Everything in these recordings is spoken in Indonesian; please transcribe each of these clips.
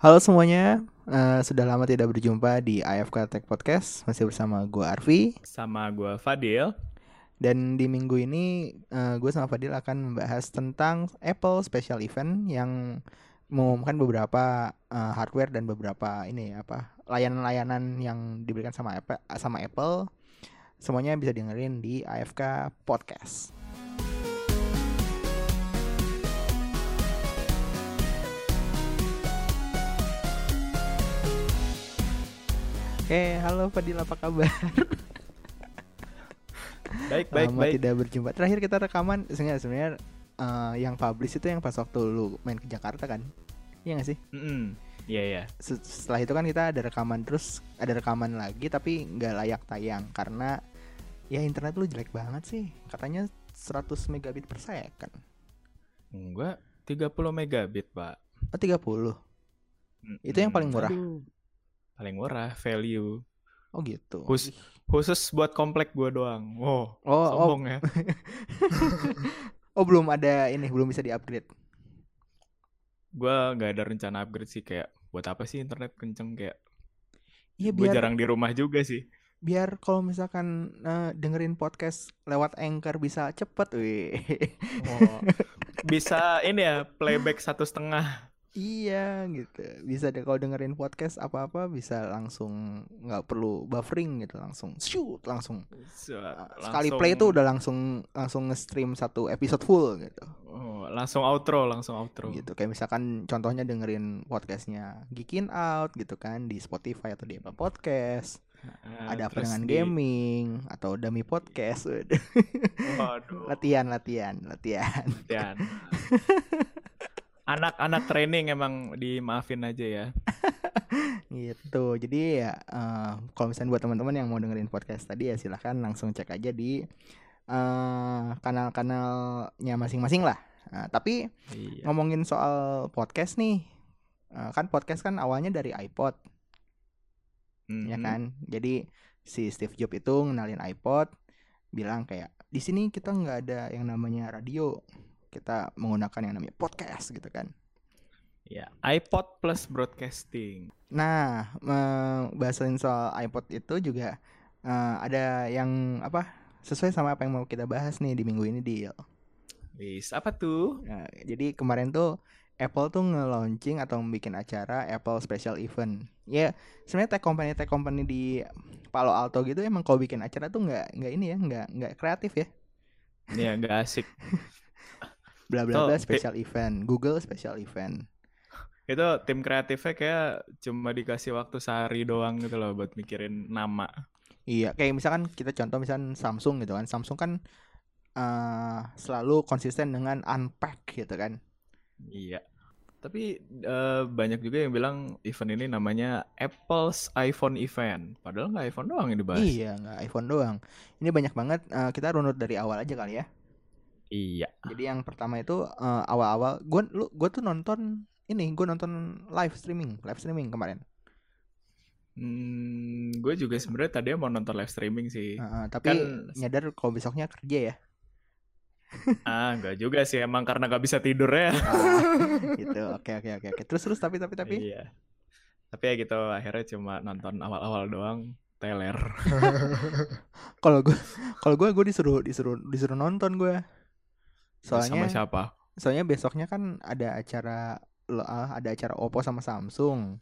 Halo semuanya, uh, sudah lama tidak berjumpa di AFK Tech Podcast. Masih bersama gue Arfi. Sama gue Fadil. Dan di minggu ini uh, gue sama Fadil akan membahas tentang Apple Special Event yang mengumumkan beberapa uh, hardware dan beberapa ini apa layanan-layanan yang diberikan sama Apple, sama Apple. Semuanya bisa dengerin di AFK Podcast. Oke, halo Fadil apa kabar? baik, baik, Lama baik. tidak berjumpa. Terakhir kita rekaman sebenarnya sebenarnya uh, yang publish itu yang pas waktu lu main ke Jakarta kan? Iya gak sih? Iya, mm -mm. yeah, iya. Setelah itu kan kita ada rekaman terus ada rekaman lagi tapi nggak layak tayang karena ya internet lu jelek banget sih. Katanya 100 megabit per second. Enggak, 30 megabit, Pak. Oh, 30. Mm -mm. Itu yang paling murah. Aduh paling murah value. Oh gitu. Khus khusus buat komplek gua doang. Oh, oh. sombong oh. ya. Oh belum ada ini belum bisa di upgrade gua nggak ada rencana upgrade sih kayak buat apa sih internet kenceng kayak iya biar jarang di rumah juga sih. biar kalau misalkan uh, dengerin podcast lewat anchor bisa cepet wih. Oh, bisa ini ya playback satu setengah Iya gitu. Bisa deh kalau dengerin podcast apa-apa bisa langsung nggak perlu buffering gitu langsung shoot langsung. So, langsung. Sekali play itu udah langsung langsung nge-stream satu episode full gitu. Oh, langsung outro, langsung outro. Gitu. Kayak misalkan contohnya dengerin podcastnya Geekin Out gitu kan di Spotify atau di Apple Podcast. Uh, ada apa dengan di... gaming atau dummy podcast. Waduh. latihan, latihan, latihan. Latihan anak-anak training emang dimaafin aja ya. gitu. Jadi ya uh, kalau misalnya buat teman-teman yang mau dengerin podcast tadi ya silahkan langsung cek aja di uh, kanal-kanalnya masing-masing lah. Nah, tapi iya. ngomongin soal podcast nih, uh, kan podcast kan awalnya dari iPod, mm-hmm. ya kan. Jadi si Steve Jobs itu ngenalin iPod, bilang kayak di sini kita nggak ada yang namanya radio, kita menggunakan yang namanya podcast gitu kan. Ya, iPod plus broadcasting. Nah, bahasin soal iPod itu juga uh, ada yang apa sesuai sama apa yang mau kita bahas nih di minggu ini deal. Wis, apa tuh? Nah, jadi kemarin tuh Apple tuh nge-launching atau bikin acara Apple Special Event. Ya, sebenarnya tech company tech company di Palo Alto gitu emang kalau bikin acara tuh nggak nggak ini ya, nggak nggak kreatif ya. Iya, nggak asik. bla bla bla special event Google special event itu tim kreatifnya kayak cuma dikasih waktu sehari doang gitu loh buat mikirin nama iya kayak misalkan kita contoh misalkan Samsung gitu kan Samsung kan uh, selalu konsisten dengan unpack gitu kan iya tapi uh, banyak juga yang bilang event ini namanya Apple's iPhone Event. Padahal nggak iPhone doang yang dibahas. Iya, nggak iPhone doang. Ini banyak banget. Uh, kita runut dari awal aja kali ya. Iya. Jadi yang pertama itu uh, awal-awal gue lu gue tuh nonton ini gue nonton live streaming live streaming kemarin. Hmm, gue juga sebenarnya tadi mau nonton live streaming sih. Uh, tapi kan, nyadar kalau besoknya kerja ya. ah, enggak juga sih emang karena gak bisa tidur ya. Ah, gitu. Oke oke oke oke. Terus terus tapi tapi tapi. Iya. Tapi ya gitu akhirnya cuma nonton awal-awal doang teler. Kalau gue kalau gue gue disuruh disuruh disuruh nonton gue. Soalnya sama siapa? Soalnya besoknya kan ada acara uh, ada acara Oppo sama Samsung.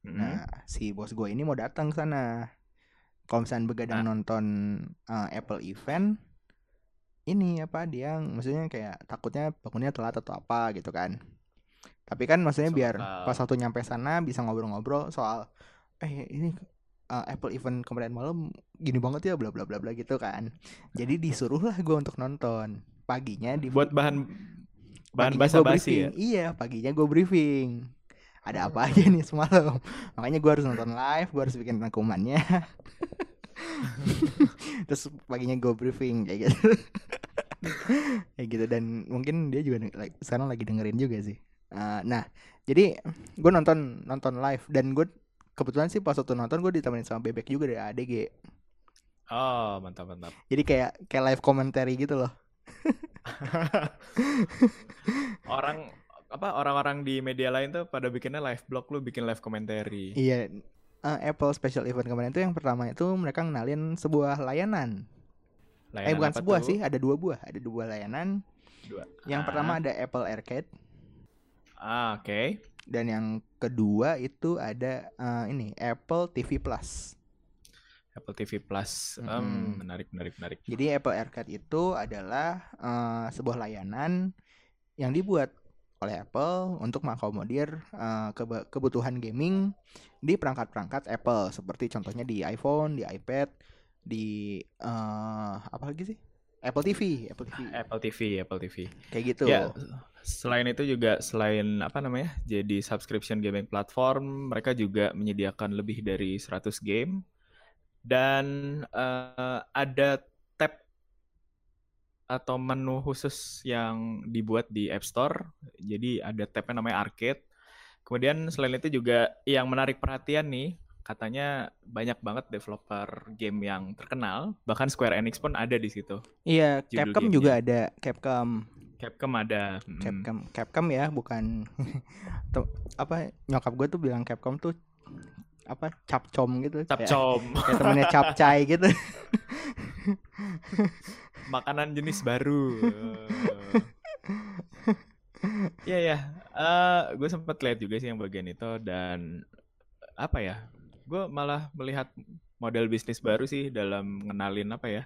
Mm-hmm. Nah, si bos gue ini mau datang ke sana. Kalau misalnya begadang nah. nonton uh, Apple event, ini apa dia maksudnya kayak takutnya bangunnya telat atau apa gitu kan. Tapi kan maksudnya so, biar pas waktu nyampe sana bisa ngobrol-ngobrol soal eh ini uh, Apple event kemarin malam gini banget ya bla bla bla bla gitu kan. Jadi disuruhlah gue untuk nonton paginya di buat bahan bahan basa basi ya? iya paginya gue briefing. Ada apa aja nih semalam? Makanya gue harus nonton live gue harus bikin rangkumannya. Terus paginya gue briefing kayak gitu. Kayak gitu. Dan mungkin dia juga like, sekarang lagi dengerin juga sih. Uh, nah jadi gue nonton nonton live. Dan gue kebetulan sih pas waktu nonton gue ditemenin sama bebek juga dari ADG oh mantap mantap. Jadi kayak kayak live commentary gitu loh orang apa orang-orang di media lain tuh pada bikinnya live blog lu bikin live commentary. Iya. Uh, Apple special event kemarin itu yang pertama itu mereka ngenalin sebuah layanan. layanan eh bukan sebuah tuh? sih, ada dua buah, ada dua layanan. Dua. Yang ah. pertama ada Apple Arcade. Ah, oke. Okay. Dan yang kedua itu ada uh, ini Apple TV Plus. Apple TV Plus, hmm. um, menarik, menarik, menarik. Jadi Apple Arcade itu adalah uh, sebuah layanan yang dibuat oleh Apple untuk mengakomodir uh, kebutuhan gaming di perangkat-perangkat Apple seperti contohnya di iPhone, di iPad, di uh, apa lagi sih? Apple TV, Apple TV. Apple TV, Apple TV. Kayak gitu. Ya, selain itu juga selain apa namanya? Jadi subscription gaming platform, mereka juga menyediakan lebih dari 100 game dan uh, ada tab atau menu khusus yang dibuat di App Store. Jadi ada tabnya namanya Arcade. Kemudian selain itu juga yang menarik perhatian nih katanya banyak banget developer game yang terkenal, bahkan Square Enix pun ada di situ. Iya, Capcom gamenya. juga ada, Capcom. Capcom ada. Hmm. Capcom, Capcom ya, bukan apa nyokap gue tuh bilang Capcom tuh apa capcom gitu. Capcom. kayak, kayak temennya capcay gitu. Makanan jenis baru. Iya ya, uh, gue sempat lihat juga sih yang bagian itu dan apa ya gue malah melihat model bisnis baru sih dalam ngenalin apa ya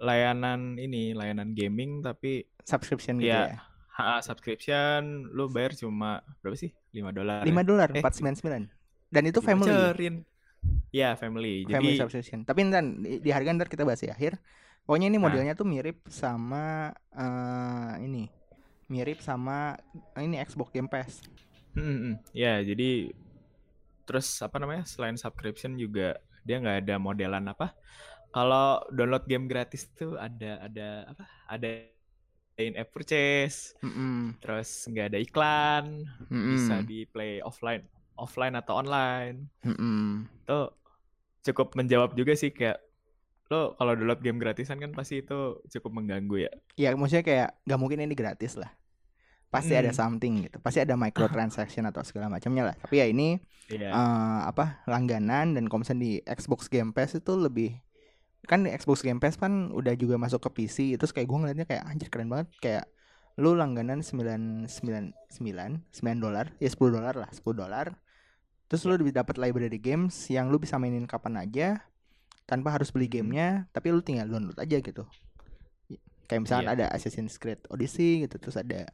layanan ini layanan gaming tapi subscription gitu ya, ya? Ha, subscription lu bayar cuma berapa sih? Lima dolar lima ya? dolar eh, empat sembilan sembilan dan itu family. Ya family. Family subscription. Tapi ntar di, harga ntar kita bahas di akhir pokoknya ini nah. modelnya nah. tuh mirip sama uh, ini. Mirip sama ini Xbox Game Pass. Hmm, hmm, hmm. ya jadi terus apa namanya selain subscription juga dia nggak ada modelan apa. Kalau download game gratis tuh ada ada apa? Ada in app purchase. Mm -mm. terus nggak ada iklan. Mm -mm. bisa di play offline offline atau online mm -mm. tuh cukup menjawab juga sih kayak lo kalau download game gratisan kan pasti itu cukup mengganggu ya Iya maksudnya kayak nggak mungkin ini gratis lah pasti hmm. ada something gitu pasti ada microtransaction atau segala macamnya lah tapi ya ini yeah. Iya. uh, apa langganan dan kalau di Xbox Game Pass itu lebih kan di Xbox Game Pass kan udah juga masuk ke PC itu kayak gue ngeliatnya kayak anjir keren banget kayak lu langganan sembilan sembilan sembilan sembilan dolar ya sepuluh dolar lah sepuluh dolar terus yeah. lu dapat library games yang lu bisa mainin kapan aja tanpa harus beli hmm. gamenya tapi lu tinggal download aja gitu kayak misalnya yeah. ada Assassin's Creed Odyssey gitu terus ada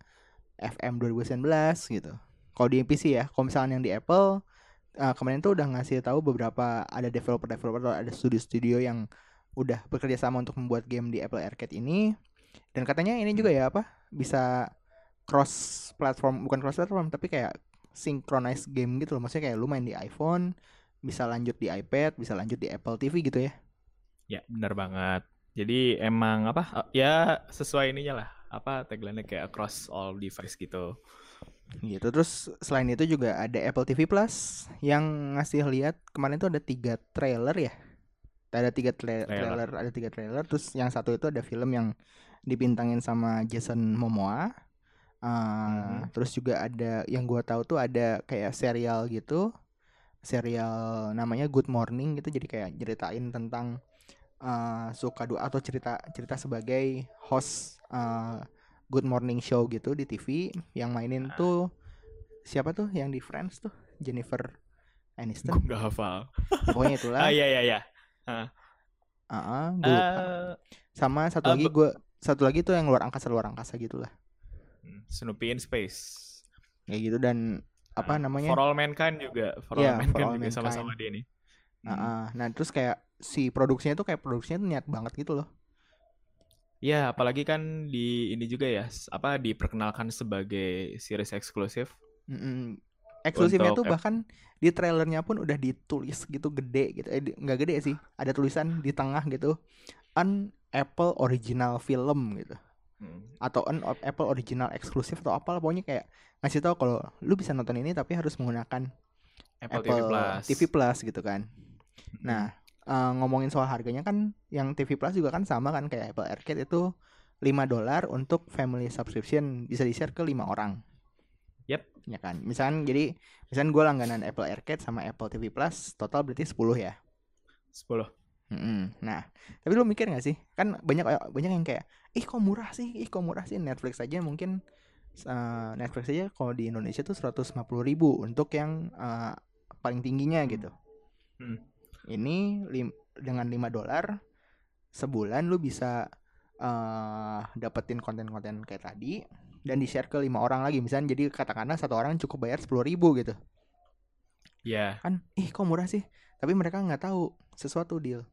FM 2019 gitu. Kalau di PC ya, kalau misalnya yang di Apple uh, kemarin tuh udah ngasih tahu beberapa ada developer-developer atau ada studio-studio yang udah bekerja sama untuk membuat game di Apple Arcade ini. Dan katanya ini juga ya apa? Bisa cross platform bukan cross platform tapi kayak synchronize game gitu loh. Maksudnya kayak lu main di iPhone, bisa lanjut di iPad, bisa lanjut di Apple TV gitu ya. Ya, benar banget. Jadi emang apa? Ya sesuai ininya lah apa tagline kayak across all device gitu gitu terus selain itu juga ada Apple TV Plus yang ngasih lihat kemarin itu ada tiga trailer ya ada tiga tra trailer. trailer ada tiga trailer terus yang satu itu ada film yang dipintangin sama Jason Momoa uh, mm-hmm. terus juga ada yang gua tahu tuh ada kayak serial gitu serial namanya Good Morning gitu jadi kayak ceritain tentang uh, suka dua atau cerita cerita sebagai host uh, Good Morning Show gitu di TV yang mainin uh. tuh siapa tuh yang di Friends tuh Jennifer Aniston. Gue gak hafal. Pokoknya itulah. ah iya iya iya. Uh. Uh, uh, uh, sama satu uh, lagi gue satu lagi tuh yang luar angkasa luar angkasa gitulah. Hmm, Snoopy in Space. Kayak gitu dan apa uh, namanya? For All Mankind juga. For yeah, All Mankind juga sama-sama dia nih. Hmm. Uh, nah terus kayak si produksinya tuh kayak produksinya tuh niat banget gitu loh. Ya, apalagi kan di ini juga ya, apa diperkenalkan sebagai series eksklusif. Mm-mm. Eksklusifnya tuh bahkan di trailernya pun udah ditulis gitu gede gitu. Eh nggak gede sih, ada tulisan di tengah gitu. An Apple original film gitu. Hmm. Atau an Apple original eksklusif atau apa pokoknya kayak ngasih tahu kalau lu bisa nonton ini tapi harus menggunakan Apple, Apple TV Plus. TV Plus gitu kan. Nah, uh, ngomongin soal harganya kan yang TV Plus juga kan sama kan kayak Apple Arcade itu 5 dolar untuk family subscription bisa di-share ke lima orang. Ya kan. Misalkan jadi misalkan gue langganan Apple Arcade sama Apple TV Plus total berarti 10 ya. 10. Mm-mm. Nah, tapi lu mikir gak sih? Kan banyak banyak yang kayak, ih kok murah sih, ih kok murah sih Netflix aja mungkin uh, Netflix aja kalau di Indonesia tuh 150 ribu untuk yang uh, paling tingginya gitu. Hmm. Ini lim- dengan 5 dolar sebulan lu bisa uh, dapetin konten-konten kayak tadi dan di share ke lima orang lagi misalnya jadi katakanlah satu orang cukup bayar sepuluh ribu gitu ya yeah. kan ih kok murah sih tapi mereka nggak tahu sesuatu deal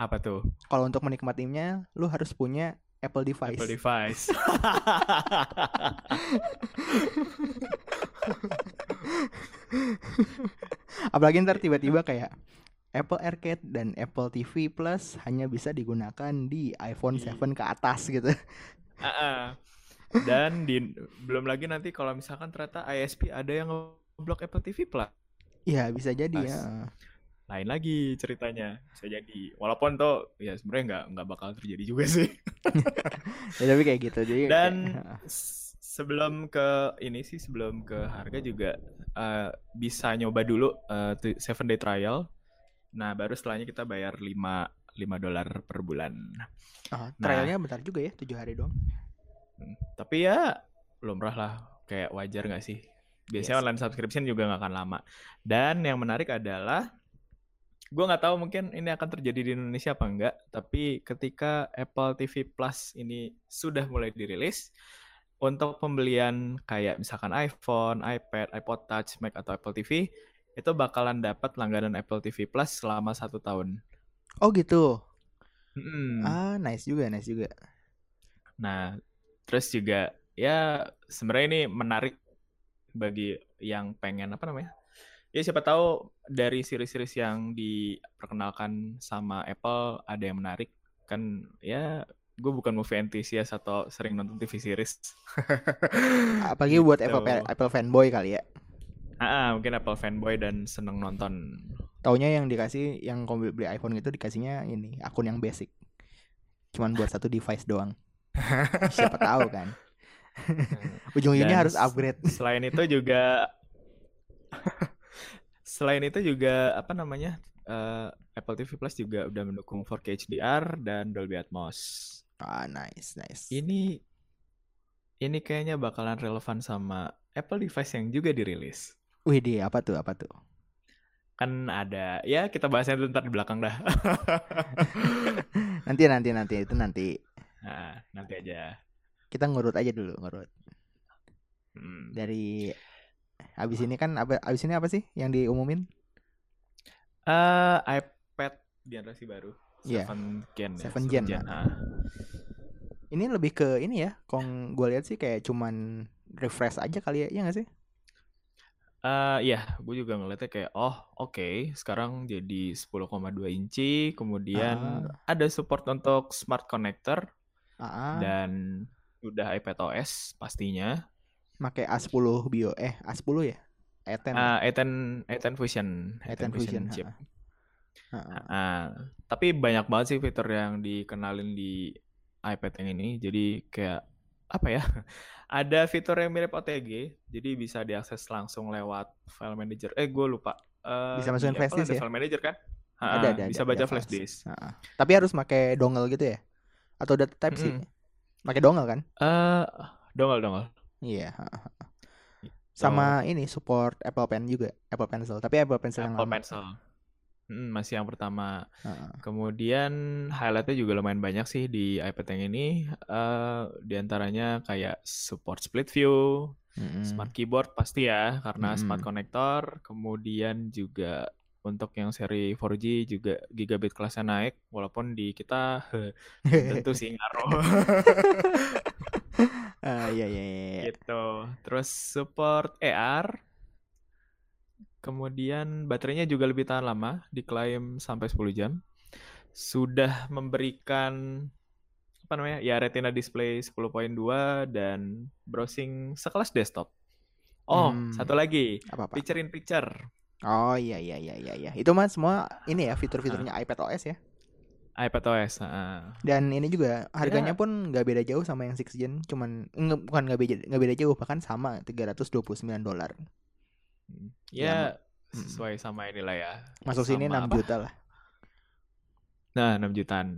apa tuh? Kalau untuk menikmatinya, lu harus punya Apple device. Apple device. Apalagi ntar tiba-tiba kayak Apple Arcade dan Apple TV Plus hanya bisa digunakan di iPhone 7 ke atas gitu. Uh -uh. Dan di belum lagi nanti kalau misalkan ternyata ISP ada yang ngeblok Apple TV Plus. Iya, bisa jadi Pas. ya lain lagi ceritanya bisa jadi. Walaupun tuh ya sebenarnya nggak nggak bakal terjadi juga sih. Ya, tapi kayak gitu. Jadi dan kayak... sebelum ke ini sih sebelum ke harga juga uh, bisa nyoba dulu uh, seven day trial. Nah baru setelahnya kita bayar 5 5 dolar per bulan. Oh, trialnya nah, bentar juga ya tujuh hari doang. hmm, tapi ya lumrah lah kayak wajar nggak sih? Biasanya yes. online subscription juga nggak akan lama. Dan yang menarik adalah gue nggak tahu mungkin ini akan terjadi di Indonesia apa enggak tapi ketika Apple TV Plus ini sudah mulai dirilis untuk pembelian kayak misalkan iPhone, iPad, iPod Touch, Mac atau Apple TV itu bakalan dapat langganan Apple TV Plus selama satu tahun. Oh gitu. Mm. Ah nice juga, nice juga. Nah terus juga ya sebenarnya ini menarik bagi yang pengen apa namanya ya siapa tahu dari series-series yang diperkenalkan sama Apple ada yang menarik. Kan ya gue bukan movie enthusiast atau sering nonton TV series. Apalagi gitu. buat Apple Apple fanboy kali ya. Ah mungkin Apple fanboy dan seneng nonton. Taunya yang dikasih yang kalau beli iPhone itu dikasihnya ini akun yang basic. Cuman buat satu device doang. Siapa tahu kan. Ujung-ujungnya harus upgrade. selain itu juga Selain itu juga apa namanya uh, Apple TV Plus juga udah mendukung 4K HDR dan Dolby Atmos. Ah nice nice. Ini ini kayaknya bakalan relevan sama Apple device yang juga dirilis. Wih di apa tuh apa tuh? Kan ada ya kita bahasnya ntar di belakang dah. nanti nanti nanti itu nanti. Nah, nanti aja. Kita ngurut aja dulu ngurut. Hmm. Dari Abis ini kan apa abis ini apa sih yang diumumin? Uh, iPad generasi baru. Iya. Seven Gen. Ya, Seven Gen. Gen. Nah. Ini lebih ke ini ya, kong gue lihat sih kayak cuman refresh aja kali ya, iya gak sih? Uh, ya, gue juga ngeliatnya kayak oh oke okay, sekarang jadi 10,2 inci, kemudian uh. ada support untuk smart connector uh. dan udah iPad OS pastinya pakai A10 Bio eh A10 ya? A10. Uh, A10 A10 Fusion, A10, A10 Fusion, chip. Ha. Ha. Uh, tapi banyak banget sih fitur yang dikenalin di iPad yang ini. Jadi kayak apa ya? Ada fitur yang mirip OTG, jadi bisa diakses langsung lewat file manager. Eh, gue lupa. Uh, bisa masukin flash disk ya? File manager kan? Ha, ada, ada, bisa ada, baca ada flash disk. Ha. Tapi harus pakai dongle gitu ya? Atau udah type? Mm -hmm. Pakai dongle kan? Eh, uh, dongle, dongle. Iya. Sama ini support Apple Pen juga, Apple Pencil. Tapi Apple Pencil Apple yang lama. Pencil. Hmm, masih yang pertama. Uh. Kemudian highlightnya juga lumayan banyak sih di iPad yang ini. Uh, di antaranya kayak support split view, mm-hmm. smart keyboard pasti ya karena mm-hmm. smart connector. Kemudian juga untuk yang seri 4G juga gigabit kelasnya naik, walaupun di kita tentu sih ngaruh. uh, iya, iya iya Gitu. Terus support AR. Kemudian baterainya juga lebih tahan lama, diklaim sampai 10 jam. Sudah memberikan apa namanya? Ya Retina display 10.2 dan browsing sekelas desktop. Oh, hmm. satu lagi. Apa -apa? Picture in picture. Oh iya iya iya iya iya. Itu mah semua ini ya fitur-fiturnya uh. iPad OS ya. iPad OS. Uh. Dan ini juga harganya ya. pun nggak beda jauh sama yang six gen, cuman nge, bukan nggak beda nggak beda jauh, bahkan sama 329 dolar. Hmm. Ya, ya sesuai sama inilah ya. Masuk sama sini 6 apa? juta lah. Nah, 6 jutaan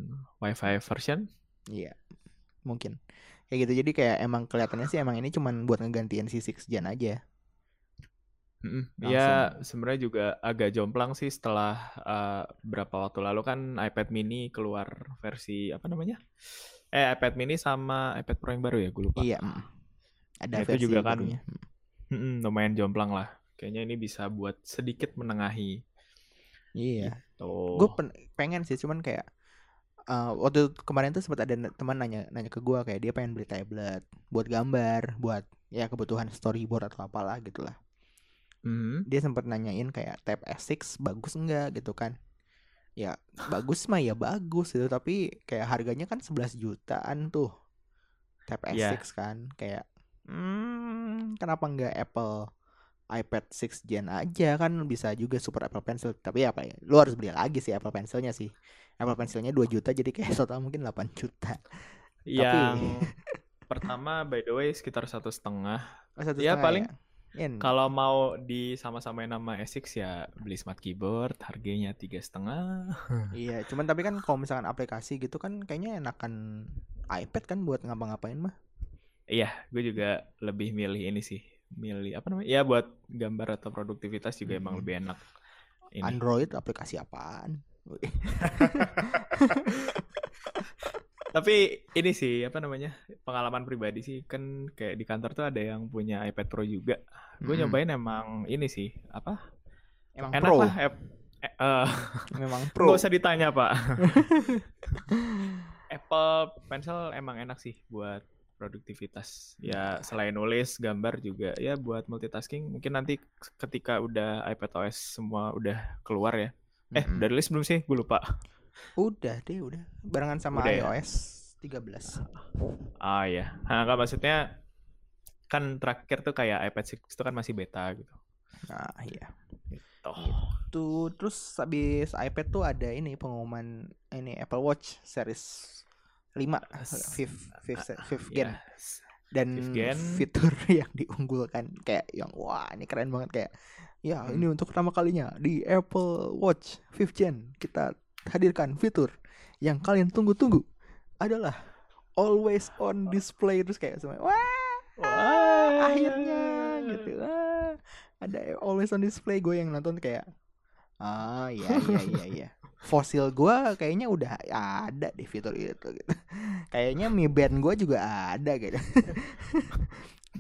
WiFi version? Iya. Mungkin. Kayak gitu. Jadi kayak emang kelihatannya sih emang ini cuman buat ngegantiin si six gen aja. Mm, ya sebenarnya juga agak jomplang sih setelah uh, berapa waktu lalu kan iPad Mini keluar versi apa namanya? Eh iPad Mini sama iPad Pro yang baru ya, gue lupa. Iya. Mm. Ada nah, versi itu juga kan mm, lumayan jomplang lah. Kayaknya ini bisa buat sedikit menengahi. Iya. Gitu. Gue pengen sih, cuman kayak uh, waktu kemarin tuh sempat ada teman nanya nanya ke gue kayak dia pengen beli tablet buat gambar, buat ya kebutuhan storyboard atau apalah gitulah mm. dia sempat nanyain kayak tab S6 bagus enggak gitu kan. Ya bagus mah ya bagus gitu tapi kayak harganya kan 11 jutaan tuh. Tab S6 yeah. kan kayak hmm, kenapa enggak Apple iPad 6 Gen aja? Kan bisa juga super Apple Pencil tapi apa ya lu harus beli lagi sih Apple Pencilnya sih. Apple Pencilnya 2 juta jadi kayak total mungkin 8 juta. Yang tapi... pertama by the way sekitar satu setengah. Oh, satu ya paling ya? Kalau mau di sama-samain nama Esix ya beli smart keyboard, harganya tiga setengah. iya, cuman tapi kan kalau misalkan aplikasi gitu kan kayaknya enakan iPad kan buat ngapa-ngapain mah. Iya, gue juga lebih milih ini sih, milih apa namanya? Ya buat gambar atau produktivitas juga hmm. emang lebih enak. Ini. Android aplikasi apaan? Tapi ini sih apa namanya pengalaman pribadi sih kan kayak di kantor tuh ada yang punya iPad Pro juga. Gue hmm. nyobain emang ini sih apa? Emang Enak pro. lah. App, eh, uh, memang pro. Gak usah ditanya pak. Apple Pencil emang enak sih buat produktivitas. Ya selain nulis, gambar juga ya buat multitasking. Mungkin nanti ketika udah iPad OS semua udah keluar ya. Eh, mm -hmm. dari list belum sih? Gue lupa. Udah deh, udah. Barengan sama udah, iOS ya? 13. Ah ya. Nah, kan maksudnya kan terakhir tuh kayak iPad 6 itu kan masih beta gitu. Nah, iya. Gitu. Itu terus habis iPad tuh ada ini pengumuman ini Apple Watch series 5 fifth fifth fifth gen. Dan gen. fitur yang diunggulkan kayak yang wah ini keren banget kayak ya hmm. ini untuk pertama kalinya di Apple Watch fifth gen kita hadirkan fitur yang kalian tunggu-tunggu adalah always on display. Terus kayak semua wah, wah. akhirnya gitu. Wah, ada always on display. Gue yang nonton kayak ah iya iya iya iya. Fosil gue kayaknya udah ada di fitur itu gitu. Kayaknya Mi Band gue juga ada gitu.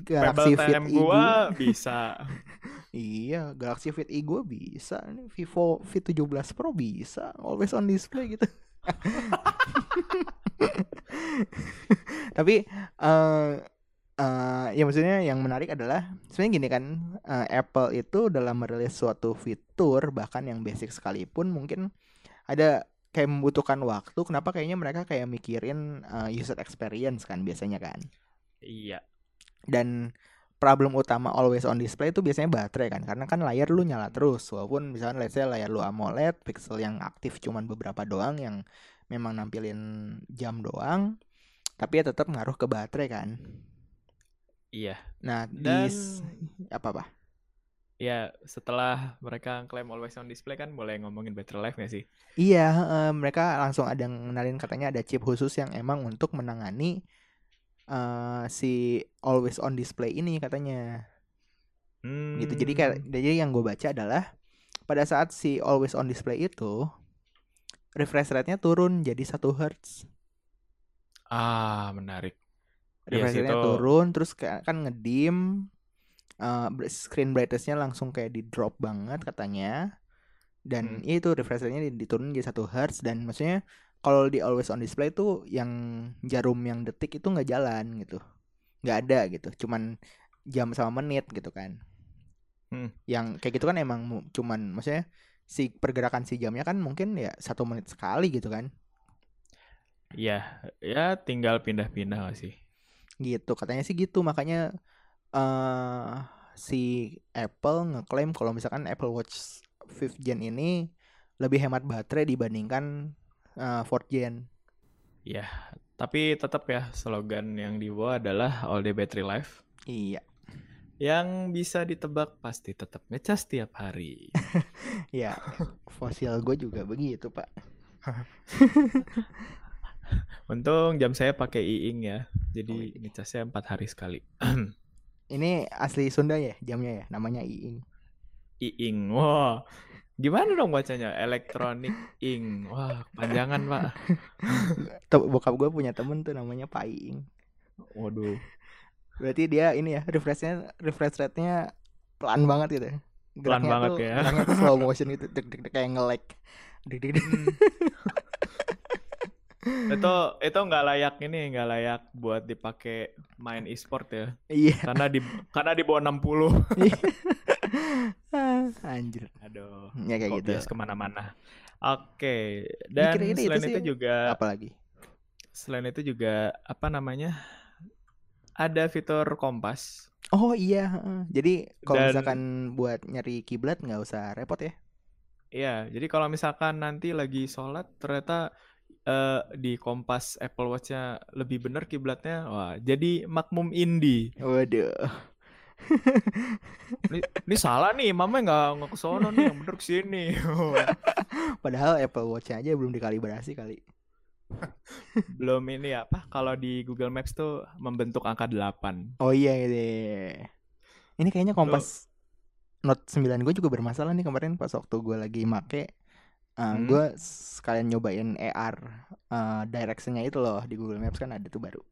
Galaxy Fit gue bisa Iya, Galaxy Fit E gue bisa. Ini Vivo Fit 17 Pro bisa. Always on display gitu. Tapi uh, uh, ya maksudnya yang menarik adalah sebenarnya gini kan uh, Apple itu dalam merilis suatu fitur bahkan yang basic sekalipun mungkin ada kayak membutuhkan waktu. Kenapa kayaknya mereka kayak mikirin uh, user experience kan biasanya kan? Iya. Dan problem utama always on display itu biasanya baterai kan karena kan layar lu nyala terus. Walaupun misalnya let's say layar lu AMOLED pixel yang aktif cuman beberapa doang yang memang nampilin jam doang tapi ya tetap ngaruh ke baterai kan. Iya. Nah dan di apa apa? Ya setelah mereka klaim always on display kan boleh ngomongin battery life gak sih? Iya uh, mereka langsung ada ngenalin katanya ada chip khusus yang emang untuk menangani uh, si always on display ini katanya. Hmm. Gitu. Jadi kayak hmm. jadi yang gue baca adalah pada saat si always on display itu refresh rate-nya turun jadi satu hertz. Ah, menarik. Refresh yes, rate-nya itu... turun terus kayak kan ngedim uh, screen brightness-nya langsung kayak di drop banget katanya. Dan hmm. itu refresh rate-nya diturun jadi satu hertz dan maksudnya kalau di always on display tuh yang jarum yang detik itu nggak jalan gitu nggak ada gitu cuman jam sama menit gitu kan hmm. yang kayak gitu kan emang cuman maksudnya si pergerakan si jamnya kan mungkin ya satu menit sekali gitu kan Iya, ya tinggal pindah-pindah sih? Gitu, katanya sih gitu. Makanya uh, si Apple ngeklaim kalau misalkan Apple Watch 5 Gen ini lebih hemat baterai dibandingkan uh, fourth gen. Ya, tapi tetap ya slogan yang dibawa adalah all day battery life. Iya. Yang bisa ditebak pasti tetap ngecas tiap hari. ya, fosil gue juga begitu pak. Untung jam saya pakai iing ya, jadi oh, iya. ngecasnya empat hari sekali. Ini asli Sunda ya jamnya ya, namanya iing. Iing, wah. Gimana dong bacanya? Electronic Ink. Wah, panjangan pak. Bokap gue punya temen tuh namanya Pak Iing. Waduh. Berarti dia ini ya refreshnya refresh rate-nya pelan banget gitu. Ya? Pelan banget tuh, ya. Geraknya tuh slow motion gitu, deg deg deg kayak nge-lag. Deg deg deg. Hmm. itu itu nggak layak ini nggak layak buat dipakai main e-sport ya iya karena di karena di bawah 60 Anjir. Aduh. Ya kayak gitu. ke mana-mana. Oke. Dan Kira -kira selain itu, itu juga. Apalagi? Selain itu juga apa namanya? Ada fitur kompas. Oh iya. Jadi kalau misalkan buat nyari kiblat nggak usah repot ya? Iya. Jadi kalau misalkan nanti lagi sholat ternyata uh, di kompas Apple Watch-nya lebih benar kiblatnya, wah jadi makmum indie. Waduh ini, ini salah nih, mama nggak nggak ke sono nih, yang bener ke sini. Padahal Apple Watch aja belum dikalibrasi kali. belum ini apa? Kalau di Google Maps tuh membentuk angka 8. Oh iya gitu. Ini kayaknya kompas Loh. Note 9 gue juga bermasalah nih kemarin pas waktu gue lagi make. Uh, hmm. Gue sekalian nyobain AR uh, directionnya itu loh di Google Maps kan ada tuh baru.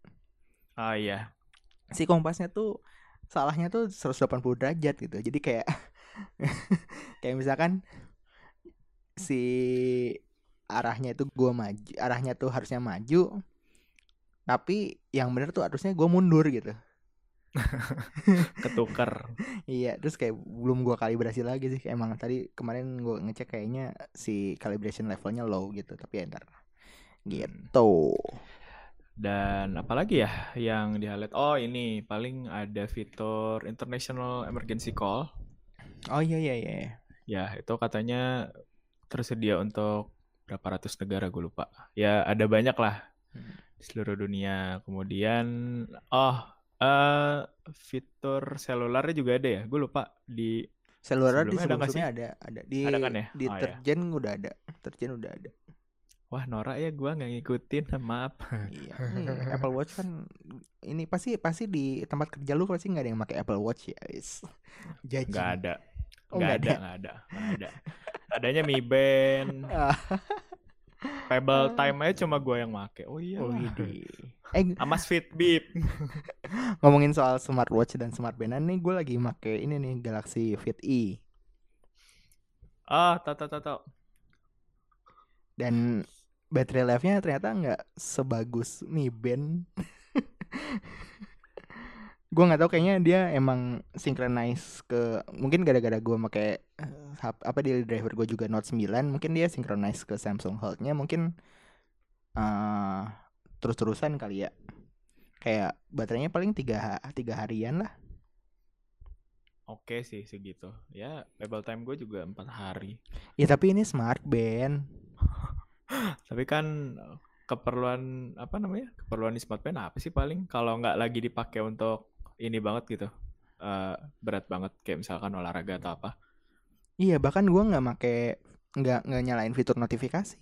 Oh iya. Si kompasnya tuh salahnya tuh 180 derajat gitu. Jadi kayak kayak misalkan si arahnya itu gue maju arahnya tuh harusnya maju tapi yang bener tuh harusnya gue mundur gitu. Ketukar iya terus kayak belum gue kalibrasi lagi sih. Emang tadi kemarin gue ngecek kayaknya si calibration levelnya low gitu tapi ya ntar. Hmm. gitu dan apalagi ya yang di highlight? Oh ini paling ada fitur International Emergency Call. Oh iya iya iya. Ya itu katanya tersedia untuk berapa ratus negara gue lupa. Ya ada banyak lah hmm. di seluruh dunia. Kemudian oh uh, fitur selularnya juga ada ya. Gue lupa di selular di sebelumnya ada, ada ada di ada kan ya? di oh, terjen ya. udah ada terjen udah ada Wah Nora ya gue nggak ngikutin maaf. Iya, Apple Watch kan ini pasti pasti di tempat kerja lu pasti nggak ada yang pakai Apple Watch ya, guys. Gak ada. Oh, gak, ada, nggak ada, nggak ada. Adanya Mi Band. Pebble Time aja cuma gue yang make. Oh iya. Oh, eh, Amas Fitbit. Ngomongin soal smartwatch dan smart band nih, gue lagi make ini nih Galaxy Fit E. Ah, tau tau tau. Dan battery life-nya ternyata nggak sebagus Mi Band. gue nggak tahu kayaknya dia emang synchronize ke mungkin gara-gara gue pakai uh, apa di driver gue juga Note 9 mungkin dia synchronize ke Samsung Health-nya mungkin uh, terus-terusan kali ya kayak baterainya paling tiga tiga harian lah Oke sih segitu. Ya, level time gue juga empat hari. Ya tapi ini smart band. Tapi kan keperluan apa namanya? Keperluan di smart pen apa sih paling kalau nggak lagi dipakai untuk ini banget gitu. Uh, berat banget kayak misalkan olahraga atau apa. Iya, bahkan gua nggak make nggak nggak nyalain fitur notifikasi.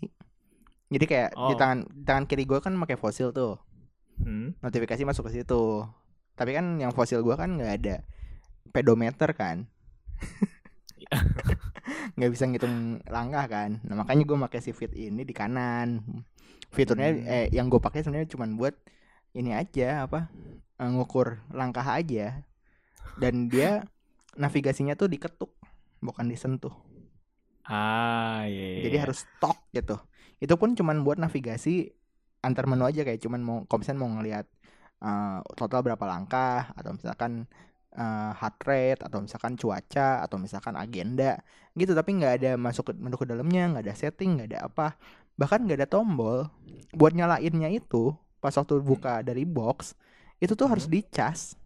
Jadi kayak oh. di tangan di tangan kiri gua kan pakai fosil tuh. Hmm? Notifikasi masuk ke situ. Tapi kan yang fosil gua kan nggak ada pedometer kan. nggak bisa ngitung langkah kan nah makanya gue pakai si fit ini di kanan fiturnya hmm. eh yang gue pakai sebenarnya cuma buat ini aja apa eh, ngukur langkah aja dan dia navigasinya tuh diketuk bukan disentuh ah iya, iya. jadi iya. harus stok gitu itu pun cuma buat navigasi antar menu aja kayak cuman mau komisen mau ngelihat uh, total berapa langkah atau misalkan uh, heart rate atau misalkan cuaca atau misalkan agenda gitu. Tapi nggak ada masuk ke menu ke dalamnya nggak ada setting nggak ada apa. Bahkan nggak ada tombol. Buat nyalainnya itu pas waktu buka dari box itu tuh harus hmm. dicas.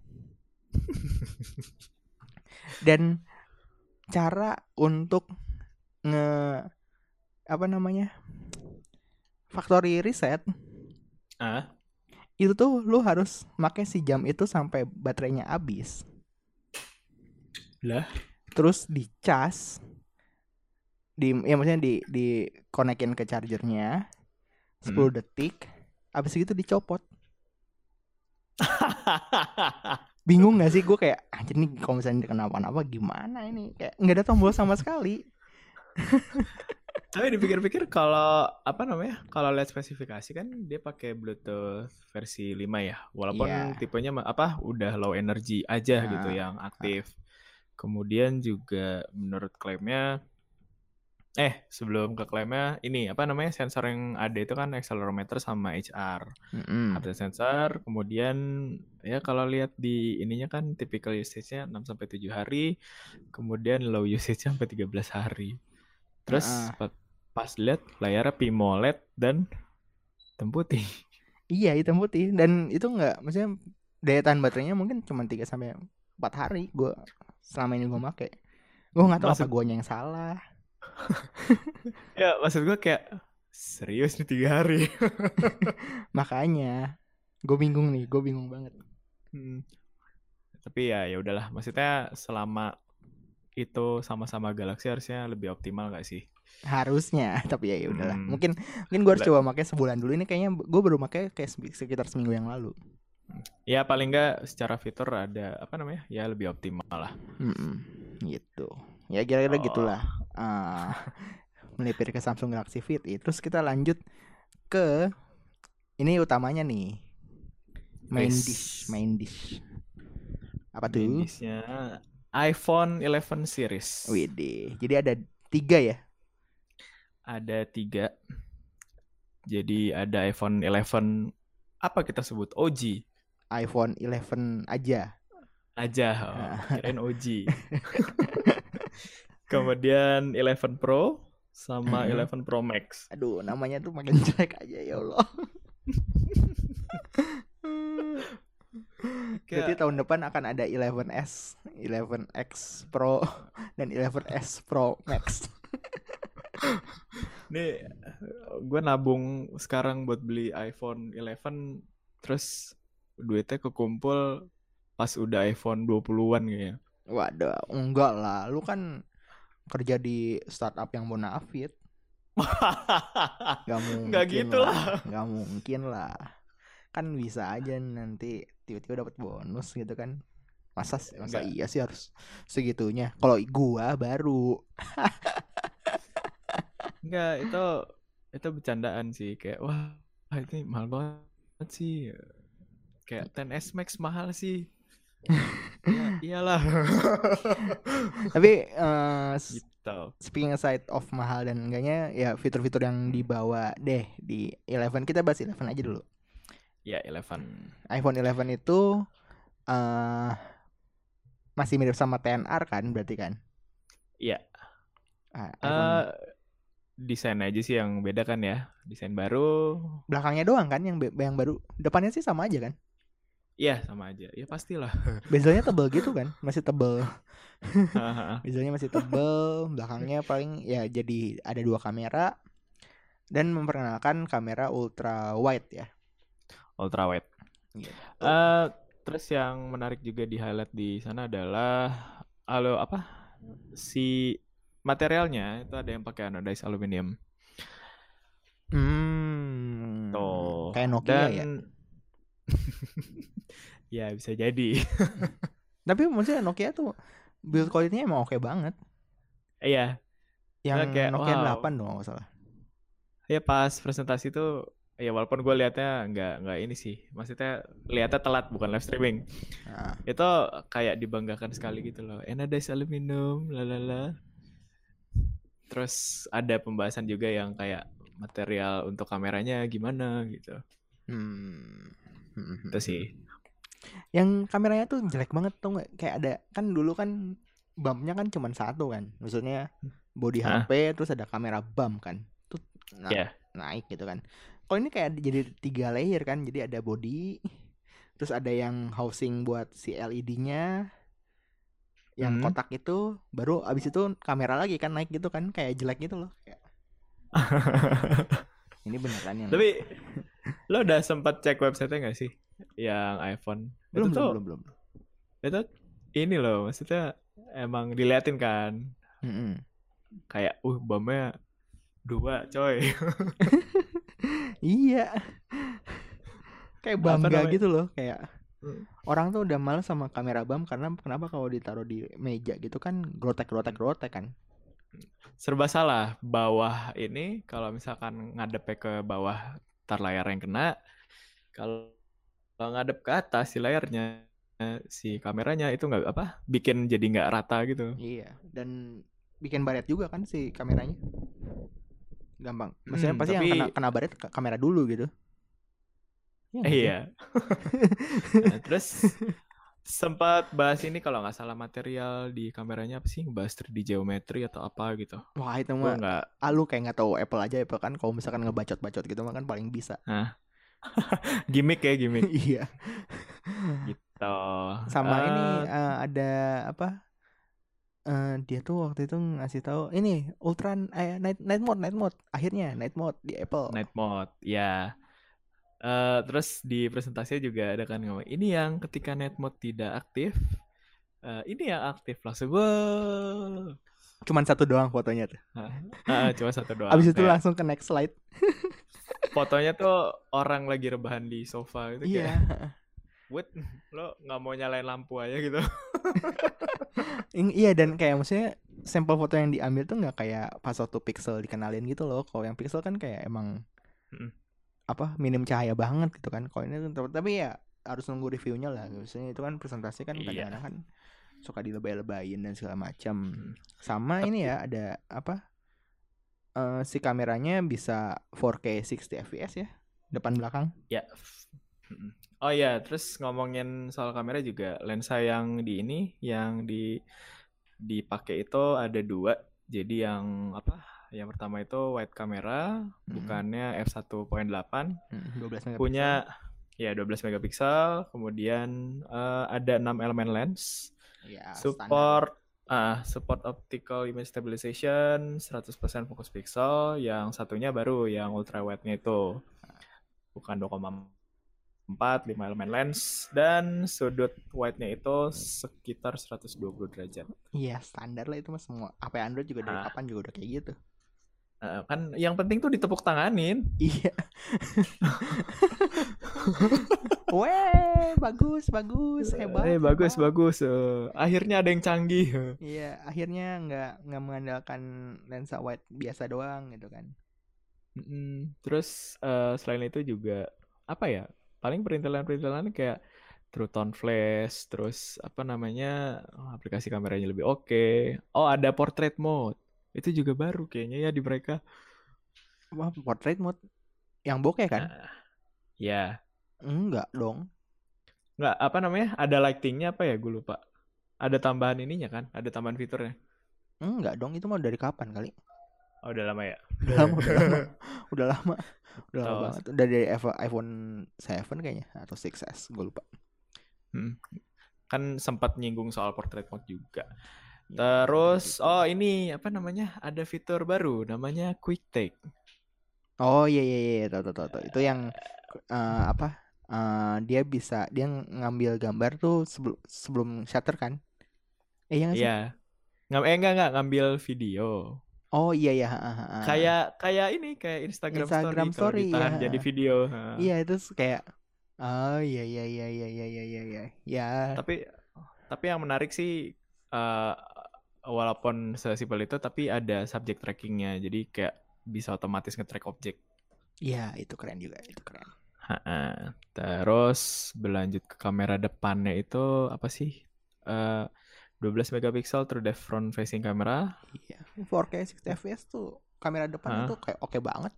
Dan cara untuk nge apa namanya factory reset ah itu tuh lu harus pakai si jam itu sampai baterainya habis lah terus dicas di ya maksudnya di di konekin ke chargernya 10 Hmm. detik habis itu dicopot bingung gak sih gue kayak anjir nih kalau misalnya kenapa-napa gimana ini kayak nggak ada tombol sama sekali Tapi dipikir-pikir kalau apa namanya? Kalau lihat spesifikasi kan dia pakai Bluetooth versi 5 ya. Walaupun Iya. tipenya apa udah low energy aja gitu Ah, yang aktif. Kemudian juga menurut klaimnya eh sebelum ke klaimnya ini apa namanya sensor yang ada itu kan accelerometer sama HR. Mm-mm. Ada sensor, kemudian ya kalau lihat di ininya kan typical usage-nya 6 sampai 7 hari, kemudian low usage-nya sampai 13 hari. Terus pa- pas lihat layarnya PMOLED dan hitam putih. iya hitam putih dan itu nggak maksudnya daya tahan baterainya mungkin cuma 3 sampai 4 hari gue selama ini gue make gue nggak tahu apa Maksud- guanya yang salah Ya maksud gue kayak serius nih tiga hari. makanya gue bingung nih gue bingung banget Hmm. Tapi ya ya udahlah, maksudnya selama itu sama-sama Galaxy harusnya lebih optimal gak sih? harusnya tapi ya ya udahlah Hmm. mungkin mungkin gue harus coba pakai sebulan dulu ini kayaknya gue baru pakai kayak sekitar seminggu yang lalu Ya paling nggak secara fitur ada apa namanya? Ya lebih optimal lah. Mm-mm, gitu ya kira-kira Oh. gitulah Ah, melipir ke Samsung Galaxy Fit terus kita lanjut ke ini utamanya nih main Wes. dish main dish apa tuh Jenisnya iPhone 11 series. Wede jadi ada tiga ya Ada tiga. Jadi ada iPhone 11 apa kita sebut OG iPhone 11 aja aja. Oh, Ah. kirain OG. Kemudian 11 Pro sama Mhm. 11 Pro Max. aduh namanya tuh makin jelek aja ya Allah Berarti Kayak- tahun depan akan ada 11s, 11x Pro dan 11s Pro Max. Nih, gue nabung sekarang buat beli iPhone 11, terus duitnya kekumpul pas udah iPhone 20-an kayaknya. Waduh, enggak lah. Lu kan kerja di startup yang bonafit. Gak mungkin Nggak gitu lah. Gak mungkin lah. Kan bisa aja nanti tiba-tiba dapat bonus gitu kan. Masa masa iya sih harus segitunya. Kalau gua baru. Enggak, itu itu bercandaan sih kayak wah ini mahal banget sih. Kayak 10s Max mahal sih. ya, iyalah. Tapi s- gitu. speaking aside of mahal dan enggaknya ya fitur-fitur yang dibawa deh di 11 kita bahas 11 aja dulu. Ya 11. iPhone 11 itu eh masih mirip sama TNR kan berarti kan? Iya. IPhone Eh desain aja sih yang beda kan ya. Desain baru. belakangnya doang kan yang yang baru. Depannya sih sama aja kan? Iya, sama aja. Ya pastilah. Bezelnya tebel gitu kan? Masih tebel. Bezelnya masih tebel, belakangnya paling ya jadi ada dua kamera dan memperkenalkan kamera ultra wide ya. Ultra wide. Gitu. Eh, terus yang menarik juga di highlight di sana adalah halo apa si materialnya itu ada yang pakai anodized aluminium. Hmm. Tuh. Kayak Nokia Dan ya. ya bisa jadi. Tapi maksudnya Nokia tuh build quality-nya emang oke banget. Iya, Yang kayak, Nokia wow. 8 dong nggak salah. ya pas presentasi itu ya walaupun gue liatnya nggak nggak ini sih, maksudnya lihatnya telat bukan live streaming. Nah, Itu kayak dibanggakan sekali gitu loh. Anodized aluminium, lalala. Terus ada pembahasan juga yang kayak material untuk kameranya gimana gitu. hmm. Hmm. Itu sih. Yang kameranya tuh jelek banget tuh nggak? Kayak ada kan dulu kan bumpnya kan cuma satu kan. Maksudnya body Hah? HP terus ada kamera bump kan. Tuh na- Iya. naik gitu kan. Kalau ini kayak jadi tiga layer kan. Jadi ada body, terus ada yang housing buat si LED-nya, yang Hmm. kotak itu, baru abis itu kamera lagi kan naik gitu kan, kayak jelek gitu loh. Kayak, Ini beneran yang Tapi lo udah sempat cek website-nya nggak sih yang iPhone? belum itu belum, tuh, belum belum. Itu ini loh, maksudnya emang diliatin kan. Mm-mm. Kayak uh BAM-nya dua coy. Iya. Kayak bangga gitu loh, kayak Hmm. orang tuh udah males sama kamera bam karena kenapa kalau ditaruh di meja gitu kan grotek grotek Hmm. grotek kan. Serba salah. Bawah ini kalau misalkan ngadepnya ke bawah tar layar yang kena. Kalau ngadep ke atas si layarnya si kameranya itu nggak apa bikin jadi nggak rata gitu. Iya, dan bikin baret juga kan si kameranya. Gampang. Maksudnya Hmm, pasti yang tapi- kena kena baret ka- kamera dulu gitu. Iya nggak Eh, sih? Iya. Nah, terus sempat bahas ini kalau nggak salah material di kameranya apa sih? Bahas 3D geometry atau apa gitu. Wah itu mah nggak ah, lu kayak nggak tahu Apple aja Apple kan kalau misalkan ngebacot-bacot gitu mah kan paling bisa. gimmick ya gimmick iya. gitu. Sama ini Eh, eh, ada apa? Eh dia tuh waktu itu ngasih tahu ini ultra eh, night night mode night mode akhirnya night mode di Apple. night mode, ya. Eh, terus di presentasinya juga ada kan ngomong ini yang ketika night mode tidak aktif, eh, ini yang aktif langsung wow. Cuman satu doang fotonya tuh. Ah, cuma satu doang. Abis itu Kayak langsung ke next slide. fotonya tuh orang lagi rebahan di sofa gitu Iya. kayak, "Wait, lo nggak mau nyalain lampu aja gitu?" Iya dan kayak maksudnya sampel foto yang diambil tuh nggak kayak pas waktu pixel dikenalin gitu loh. Kalau yang pixel kan kayak emang Mm. Apa minim cahaya banget gitu kan. Kalau ini tuh tapi ya harus nunggu reviewnya lah. Maksudnya itu kan presentasi kan Iya. kadang-kadang kan suka dilebay-lebayin dan segala macam. Hmm. Sama ini ya ada apa? eh, si kameranya bisa 4K 60 fps ya depan belakang. Ya. Mm. Oh iya, terus ngomongin soal kamera juga lensa yang di ini yang di dipakai itu ada dua. Jadi yang apa? Yang pertama itu wide kamera, Mm-mm. bukannya f1.8, Hmm, 12 megapiksel. punya ya 12 megapiksel, kemudian eh, ada 6 elemen lens, ya, standar. support ah support optical image stabilization 100% fokus pixel, yang satunya baru yang ultra wide-nya itu. Bukan 2,4 5 elemen lens dan sudut wide-nya itu sekitar 120 derajat. Iya standar lah itu mah semua. HP Android juga dari Ah. kapan juga udah kayak gitu. Eh, kan yang penting tuh ditepuk tanganin. Iya. Weh, bagus, bagus, hebat. Eh bagus hebat. bagus. Eh, akhirnya ada yang canggih. Iya, akhirnya nggak nggak mengandalkan lensa wide biasa doang gitu kan. Mm-mm. Terus eh, selain itu juga apa ya? Paling perintilan-perintilan kayak True Tone Flash, terus apa namanya oh, aplikasi kameranya lebih oke. Oh ada portrait mode, itu juga baru kayaknya ya di mereka. Wah, portrait mode yang bokeh kan? Nah, ya, Enggak dong. nggak apa namanya? Ada lightingnya apa ya? Gue lupa. Ada tambahan ininya kan? Ada tambahan fiturnya. Enggak dong, itu mau dari kapan kali? Oh udah lama ya. Udah lama, udah lama. Udah lama. Udah lama banget. Udah dari iPhone iPhone 7 kayaknya atau 6S, gue lupa. Hmm. Kan sempat nyinggung soal portrait mode juga. Terus oh ini apa namanya? Ada fitur baru namanya Quick Take. Oh iya iya iya tahu tahu tahu. Itu yang uh, apa? Uh, dia bisa dia ngambil gambar tuh sebelum sebelum shutter kan? Eh yang Iya. Ngam eh enggak enggak ngambil video. Oh iya iya. Kayak kayak ini kayak Instagram, Instagram story, story ya. jadi video. Iya itu kayak oh iya iya iya iya iya iya iya. Ya. Tapi tapi yang menarik sih uh, walaupun sesimpel itu tapi ada subject trackingnya. Jadi kayak bisa otomatis nge-track objek. Iya itu keren juga itu keren. Ha-ha. Terus berlanjut ke kamera depannya itu apa sih? Eh 12 megapiksel true depth front facing kamera. Iya. 4K 60 fps tuh kamera depan itu kayak oke banget.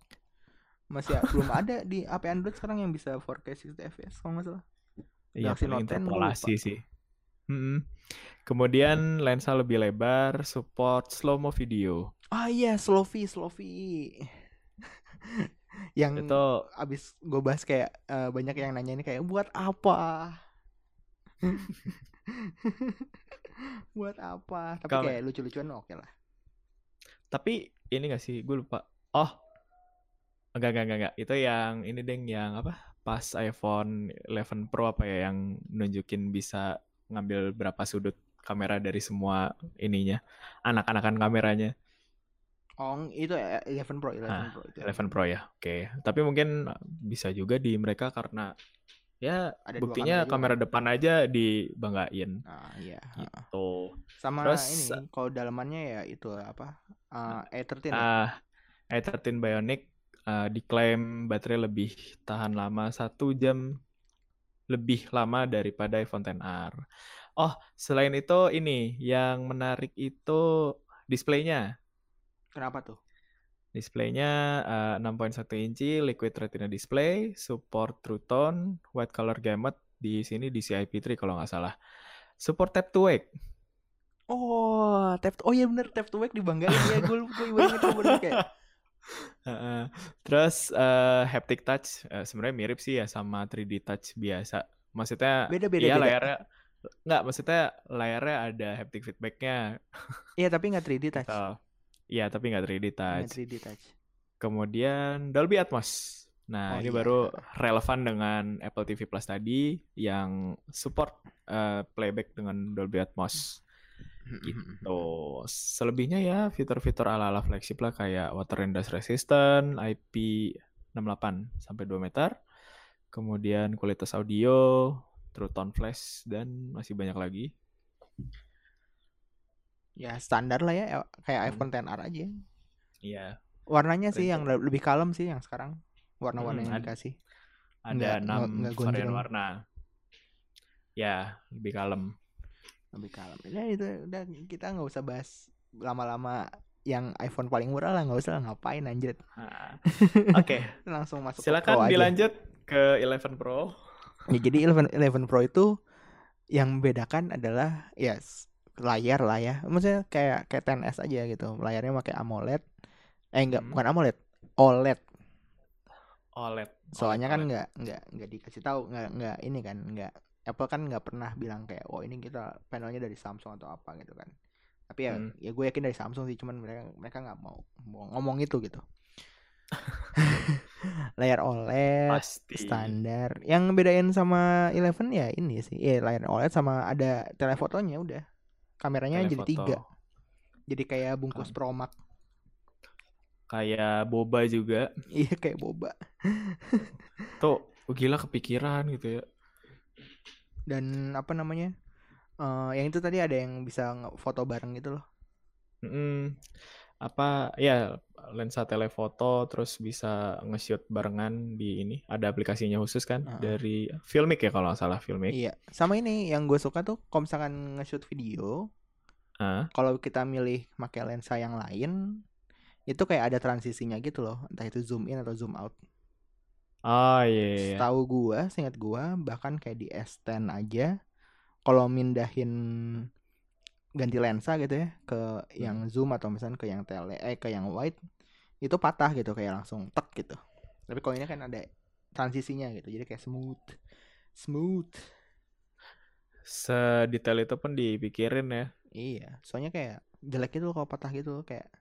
Masih belum ada di HP Android sekarang yang bisa 4K 60 fps kalau nggak salah. Iya, Galaxy paling Note 10 gua interpolasi sih. Mm-mm. Kemudian lensa lebih lebar, support slow mo video. Ah iya, Slovi, Slovi. yang Itu abis gue bahas kayak eh, banyak yang nanya ini kayak buat apa? buat apa? Tapi Kalau- kayak lucu-lucuan oke lah. tapi ini gak sih? Gue lupa. Oh, Enggak, enggak, enggak, enggak. Itu yang ini deng yang apa? Pas iPhone 11 Pro apa ya yang nunjukin bisa ngambil berapa sudut kamera dari semua ininya. Anak-anakan kameranya. Oh, itu 11 Pro, 11 nah, Pro itu. 11 Pro ya. Oke. Okay. Tapi mungkin bisa juga di mereka karena ya ada buktinya kamera, depan aja dibanggain. Ah, iya. Gitu. Sama Terus, ini kalau dalamannya ya itu apa? Uh, A13 uh, ya? A13 Bionic uh, diklaim baterai lebih tahan lama satu jam lebih lama daripada iPhone XR. Oh, selain itu ini yang menarik itu displaynya. Kenapa tuh? Displaynya uh, 6.1 inci Liquid Retina display, support True Tone, white color gamut di sini di CIP3 kalau nggak salah. Support tap to wake. Oh, tap oh iya bener tap to wake dibanggain ya gue gue bener kayak. Uh, terus uh, haptic touch uh, sebenarnya mirip sih ya sama 3D touch biasa. Maksudnya beda beda. Iya beda. layarnya nggak maksudnya layarnya ada haptic feedbacknya. Iya tapi nggak 3D touch. Gitu. Iya, tapi nggak 3D touch. 3D touch. Kemudian Dolby Atmos. Nah, oh, ini iya. baru relevan dengan Apple TV Plus tadi yang support uh, playback dengan Dolby Atmos. Gitu. Selebihnya ya fitur-fitur ala-ala flagship lah kayak water and dust resistant, IP68 sampai 2 meter. Kemudian kualitas audio, True Tone Flash dan masih banyak lagi. Ya standar lah ya kayak hmm. iPhone 10R aja. Iya. Warnanya sih yang lebih kalem sih yang sekarang warna-warna hmm, yang dikasih. ada enam varian warna. Ya lebih kalem lebih kalem. Ya itu udah kita nggak usah bahas lama-lama yang iPhone paling murah lah nggak usah lah ngapain anjir oke. Okay. langsung masuk silakan dilanjut ke 11 Pro. Ya jadi 11 11 Pro itu yang membedakan adalah yes layar lah ya. Maksudnya kayak kayak 10s aja gitu. Layarnya pakai AMOLED. Eh enggak hmm. bukan AMOLED OLED. OLED. Soalnya kan nggak nggak nggak dikasih tahu nggak nggak ini kan nggak Apple kan nggak pernah bilang kayak oh ini kita panelnya dari Samsung atau apa gitu kan. Tapi ya hmm. ya gue yakin dari Samsung sih cuman mereka mereka nggak mau, mau ngomong itu gitu. Layar OLED Pasti. standar. Yang bedain sama Eleven ya ini sih. Ya layar OLED sama ada telefotonya udah. Kameranya Telefoto. jadi tiga. Jadi kayak bungkus kan. Promax kayak boba juga. Iya kayak boba. Tuh gila kepikiran gitu ya dan apa namanya uh, yang itu tadi ada yang bisa foto bareng gitu loh mm -hmm. apa ya lensa telefoto terus bisa nge-shoot barengan di ini ada aplikasinya khusus kan uh -huh. dari Filmic ya kalau nggak salah Filmic iya sama ini yang gue suka tuh kalau misalkan nge-shoot video uh. kalau kita milih pakai lensa yang lain itu kayak ada transisinya gitu loh entah itu zoom in atau zoom out oh iya, yeah, yeah. tahu gue seingat gue bahkan kayak di S10 aja kalau mindahin ganti lensa gitu ya ke hmm. yang zoom atau misalnya ke yang tele eh ke yang wide itu patah gitu kayak langsung tek gitu tapi kalau ini kan ada transisinya gitu jadi kayak smooth smooth sedetail itu pun dipikirin ya iya soalnya kayak jelek itu kalau patah gitu kayak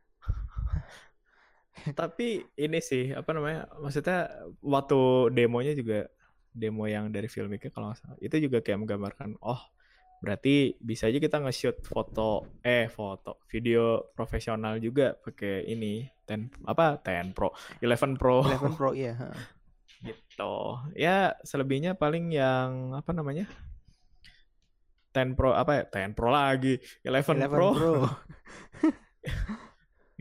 tapi ini sih apa namanya maksudnya waktu demonya juga demo yang dari filmiknya kalau nggak salah itu juga kayak menggambarkan oh berarti bisa aja kita nge-shoot foto eh foto video profesional juga pakai ini ten apa ten pro 11 pro. 11 pro iya gitu. Ya selebihnya paling yang apa namanya ten pro apa ya ten pro lagi 11, 11 pro, pro.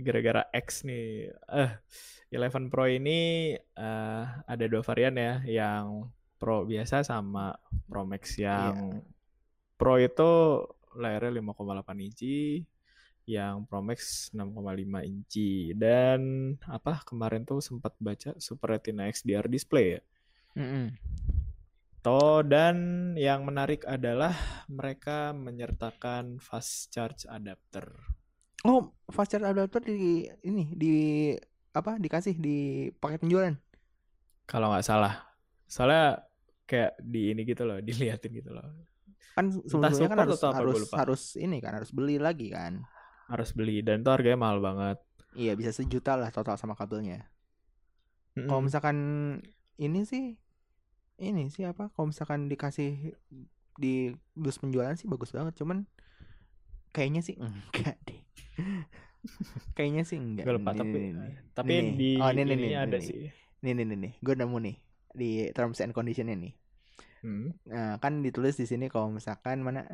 gara-gara X nih eh uh, 11 Pro ini uh, ada dua varian ya yang Pro biasa sama Pro Max yang yeah Pro itu layarnya 5,8 inci, yang Pro Max 6,5 inci dan apa kemarin tuh sempat baca Super Retina XDR display ya. Mm -hmm. Toh dan yang menarik adalah mereka menyertakan fast charge adapter. Oh, fast charge adapter di ini di apa dikasih di paket penjualan? Kalau nggak salah. Soalnya kayak di ini gitu loh, diliatin gitu loh kan sebelumnya kan harus harus harus ini kan harus beli lagi kan harus beli dan itu harganya mahal banget iya bisa sejuta lah total sama kabelnya Mm. Kalau misalkan ini sih ini sih apa? Kalau misalkan dikasih di dus penjualan sih bagus banget, cuman kayaknya sih enggak deh. Kayaknya sih enggak. Gak lupa, tapi ini, tapi ini, di oh, ini, ini, ini, ada ini, sih. Ini nih nih nih, gue nemu nih di terms and condition ini. Hmm. Nah, kan ditulis di sini kalau misalkan mana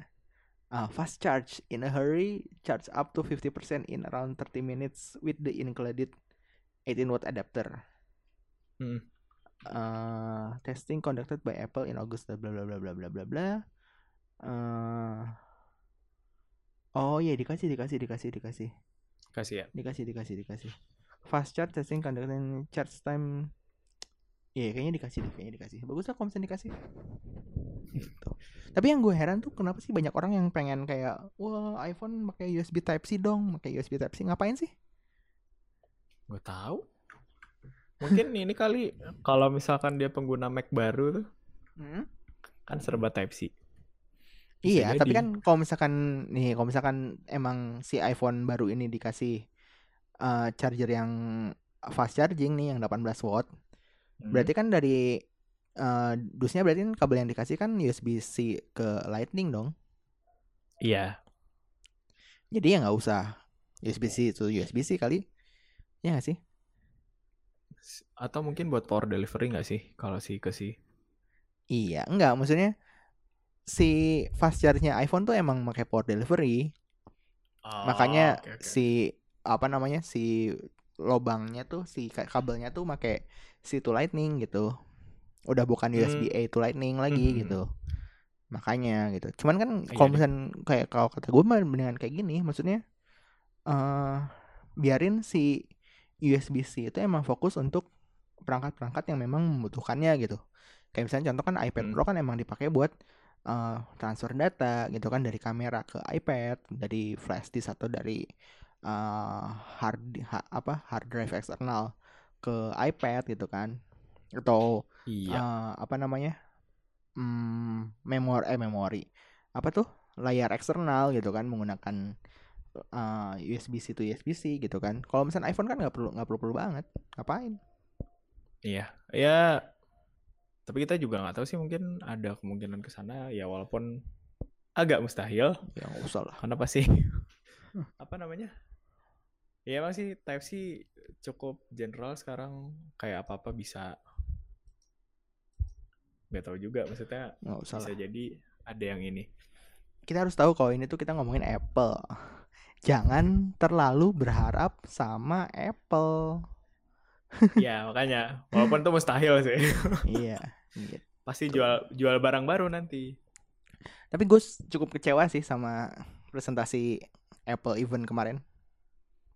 uh, fast charge in a hurry, charge up to 50% in around 30 minutes with the included 18 watt adapter. Hmm. Uh, testing conducted by Apple in August bla bla bla bla bla bla bla. Uh, oh iya dikasih dikasih dikasih dikasih. Kasih ya. Dikasih dikasih dikasih. Fast charge testing conducted charge time Iya kayaknya dikasih deh, kayaknya dikasih. Bagus lah kalau misalnya dikasih. Gitu. Tapi yang gue heran tuh kenapa sih banyak orang yang pengen kayak wah iPhone pakai USB Type C dong, pakai USB Type C ngapain sih? Gue tahu. Mungkin ini kali kalau misalkan dia pengguna Mac baru tuh, hmm? kan serba Type C. Bisa iya, jadi. tapi kan kalau misalkan nih, kalau misalkan emang si iPhone baru ini dikasih uh, charger yang fast charging nih yang 18 watt, Hmm. Berarti kan dari uh, dusnya berarti kan kabel yang dikasih kan USB-C ke Lightning dong. Iya. Jadi ya nggak usah USB-C itu USB-C kali. Ya gak sih? Atau mungkin buat power delivery nggak sih kalau sih ke si? Iya, enggak maksudnya si fast charge-nya iPhone tuh emang pakai power delivery. Oh, Makanya okay, okay. si apa namanya si lobangnya tuh si kabelnya tuh pakai si to lightning gitu udah bukan USB A to lightning lagi hmm. gitu makanya gitu cuman kan iya kalau misalnya kayak kalau kata gue mah dengan kayak gini maksudnya uh, biarin si USB C itu emang fokus untuk perangkat-perangkat yang memang membutuhkannya gitu kayak misalnya contoh kan iPad hmm. Pro kan emang dipakai buat uh, transfer data gitu kan dari kamera ke iPad dari flash disk atau dari uh, hard ha, apa hard drive eksternal ke iPad gitu kan. Atau iya. uh, apa namanya hmm, memori eh memori apa tuh layar eksternal gitu kan menggunakan uh, USB-C to USB-C gitu kan. Kalau misalnya iPhone kan nggak perlu nggak perlu perlu banget ngapain? Iya ya tapi kita juga nggak tahu sih mungkin ada kemungkinan ke sana. Ya walaupun agak mustahil. Ya nggak usah lah. Kenapa sih? Apa namanya? Ya emang sih Type C cukup general sekarang. Kayak apa apa bisa nggak tahu juga. Maksudnya nggak usah bisa lah. jadi ada yang ini. Kita harus tahu kalau ini tuh kita ngomongin Apple. Jangan terlalu berharap sama Apple. Ya makanya. Walaupun itu mustahil sih. Iya gitu. pasti jual jual barang baru nanti. Tapi gue cukup kecewa sih sama presentasi Apple event kemarin.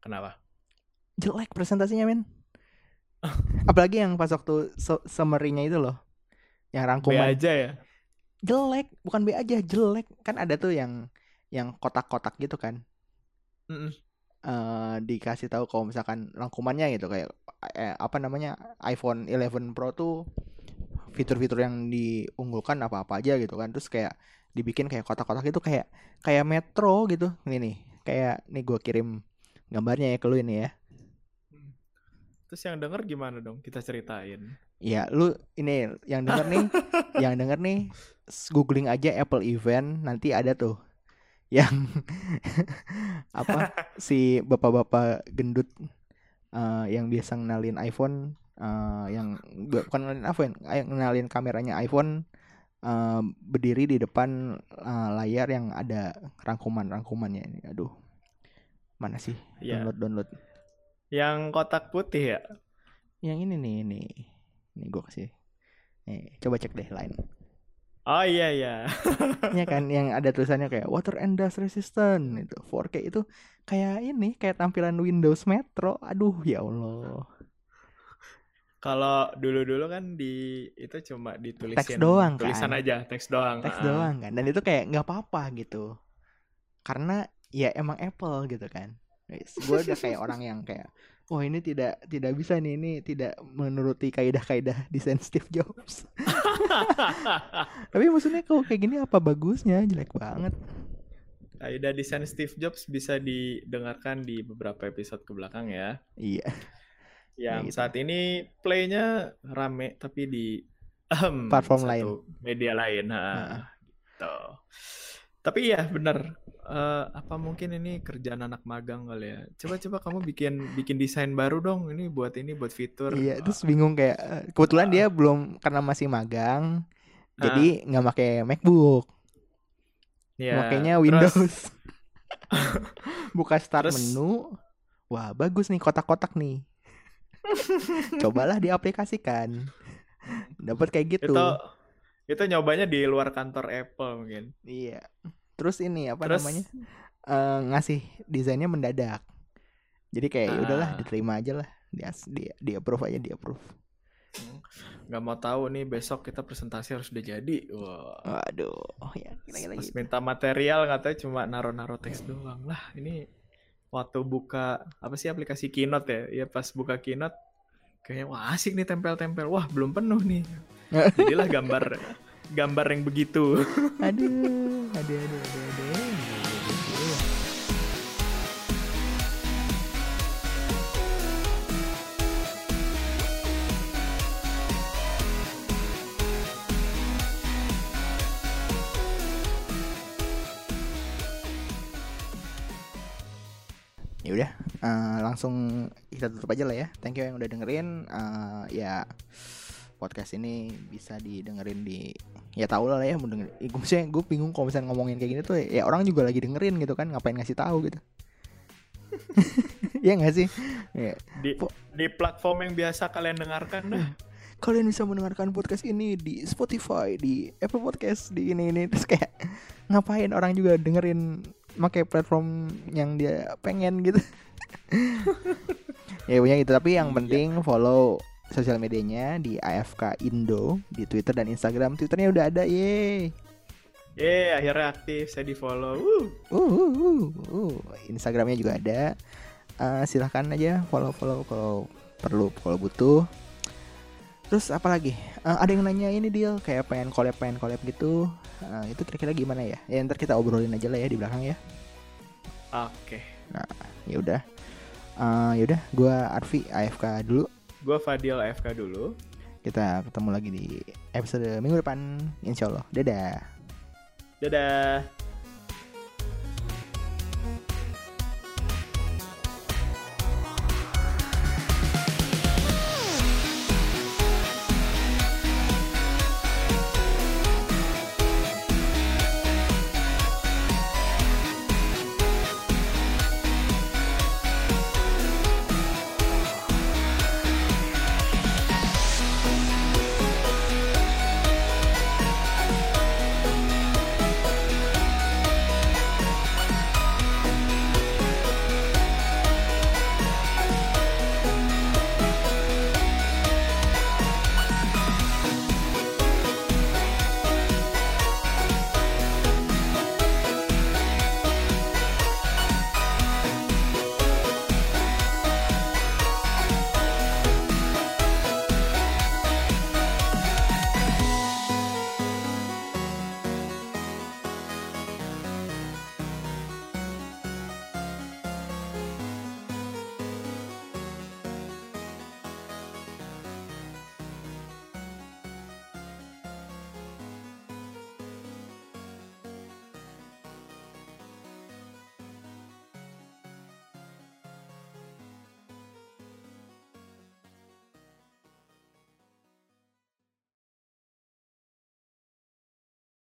Kenapa? Jelek presentasinya men. Apalagi yang pas waktu summary-nya itu loh. Yang rangkuman. B aja ya? Jelek bukan B aja jelek. Kan ada tuh yang yang kotak-kotak gitu kan. Mm -mm. Uh, dikasih tahu kalau misalkan rangkumannya gitu kayak eh, apa namanya iPhone 11 Pro tuh fitur-fitur yang diunggulkan apa-apa aja gitu kan terus kayak dibikin kayak kotak-kotak itu kayak kayak metro gitu ini nih kayak nih gue kirim gambarnya ya ke lu ini ya Terus yang denger gimana dong? Kita ceritain. Ya, lu ini yang denger nih, yang denger nih googling aja Apple event nanti ada tuh yang apa si bapak-bapak gendut uh, yang biasa ngenalin iPhone uh, yang bukan ngenalin iPhone, yang ngenalin kameranya iPhone uh, berdiri di depan uh, layar yang ada rangkuman-rangkumannya ini. Aduh. Mana sih? Yeah. Download download. Yang kotak putih ya? Yang ini nih, ini. Ini gue kasih. Nih, coba cek deh line. Oh iya iya. Iya kan yang ada tulisannya kayak water and dust resistant itu 4K itu kayak ini kayak tampilan Windows Metro. Aduh ya Allah. Kalau dulu-dulu kan di itu cuma ditulisin teks doang tulisan kan? aja, teks doang. Teks uh. doang kan. Dan itu kayak nggak apa-apa gitu. Karena ya emang Apple gitu kan gue udah kayak orang yang kayak wah ini tidak tidak bisa nih ini tidak menuruti kaidah-kaidah desain Steve Jobs. Tapi maksudnya kalau kayak gini apa bagusnya? Jelek banget. Kaidah desain Steve Jobs bisa didengarkan di beberapa episode ke belakang ya. Iya. Yang gitu. saat ini playnya rame tapi di um, platform lain. media lain nah. gitu. Tapi ya benar uh, apa mungkin ini kerjaan anak magang kali ya? Coba-coba kamu bikin bikin desain baru dong ini buat ini buat fitur. Iya terus bingung kayak eh, kebetulan uh, dia belum karena masih magang uh, jadi nggak pakai MacBook. Ya, makanya Windows. Terus, buka start terus, menu. Wah bagus nih kotak-kotak nih cobalah diaplikasikan. Dapat kayak gitu. Itu itu nyobanya di luar kantor Apple mungkin. Iya. Terus ini apa terus, namanya? Uh, ngasih desainnya mendadak. Jadi kayak uh, udahlah diterima aja lah. Dia dia dia approve aja dia approve. Hmm, nggak mau tahu nih besok kita presentasi harus udah jadi. Wah. Waduh oh ya kira-kira gitu. minta material katanya cuma naro-naro teks doang. Lah ini waktu buka apa sih aplikasi Keynote ya? Ya pas buka Keynote kayaknya wah asik nih tempel-tempel. Wah belum penuh nih. Jadilah gambar gambar yang begitu. Aduh aduh aduh aduh, aduh. Uh, langsung kita tutup aja lah ya. Thank you yang udah dengerin. Uh, ya podcast ini bisa didengerin di ya tau lah ya mau denger gue misalnya gue bingung kalau misalnya ngomongin kayak gini tuh ya orang juga lagi dengerin gitu kan ngapain ngasih tahu gitu. Ya nggak sih? Ya. di di platform yang biasa kalian dengarkan dah. Kalian bisa mendengarkan podcast ini di Spotify di Apple Podcast di ini ini terus kayak ngapain orang juga dengerin pakai platform yang dia pengen gitu ya punya gitu tapi yang iya. penting follow sosial medianya di AFK Indo di Twitter dan Instagram Twitternya udah ada ye Ye, akhirnya aktif, saya di follow. Uh. Uh, uh, uh, uh. Instagramnya juga ada. Uh, silahkan aja follow follow kalau perlu kalau butuh. Terus apa lagi? Uh, ada yang nanya ini deal kayak pengen collab pengen collab gitu. Uh, itu kira-kira gimana ya? Ya ntar kita obrolin aja lah ya di belakang ya. Oke. Okay. Nah, ya udah. Uh, ya udah, gua Arfi AFK dulu. Gua Fadil AFK dulu. Kita ketemu lagi di episode minggu depan, insya Allah. Dadah. Dadah.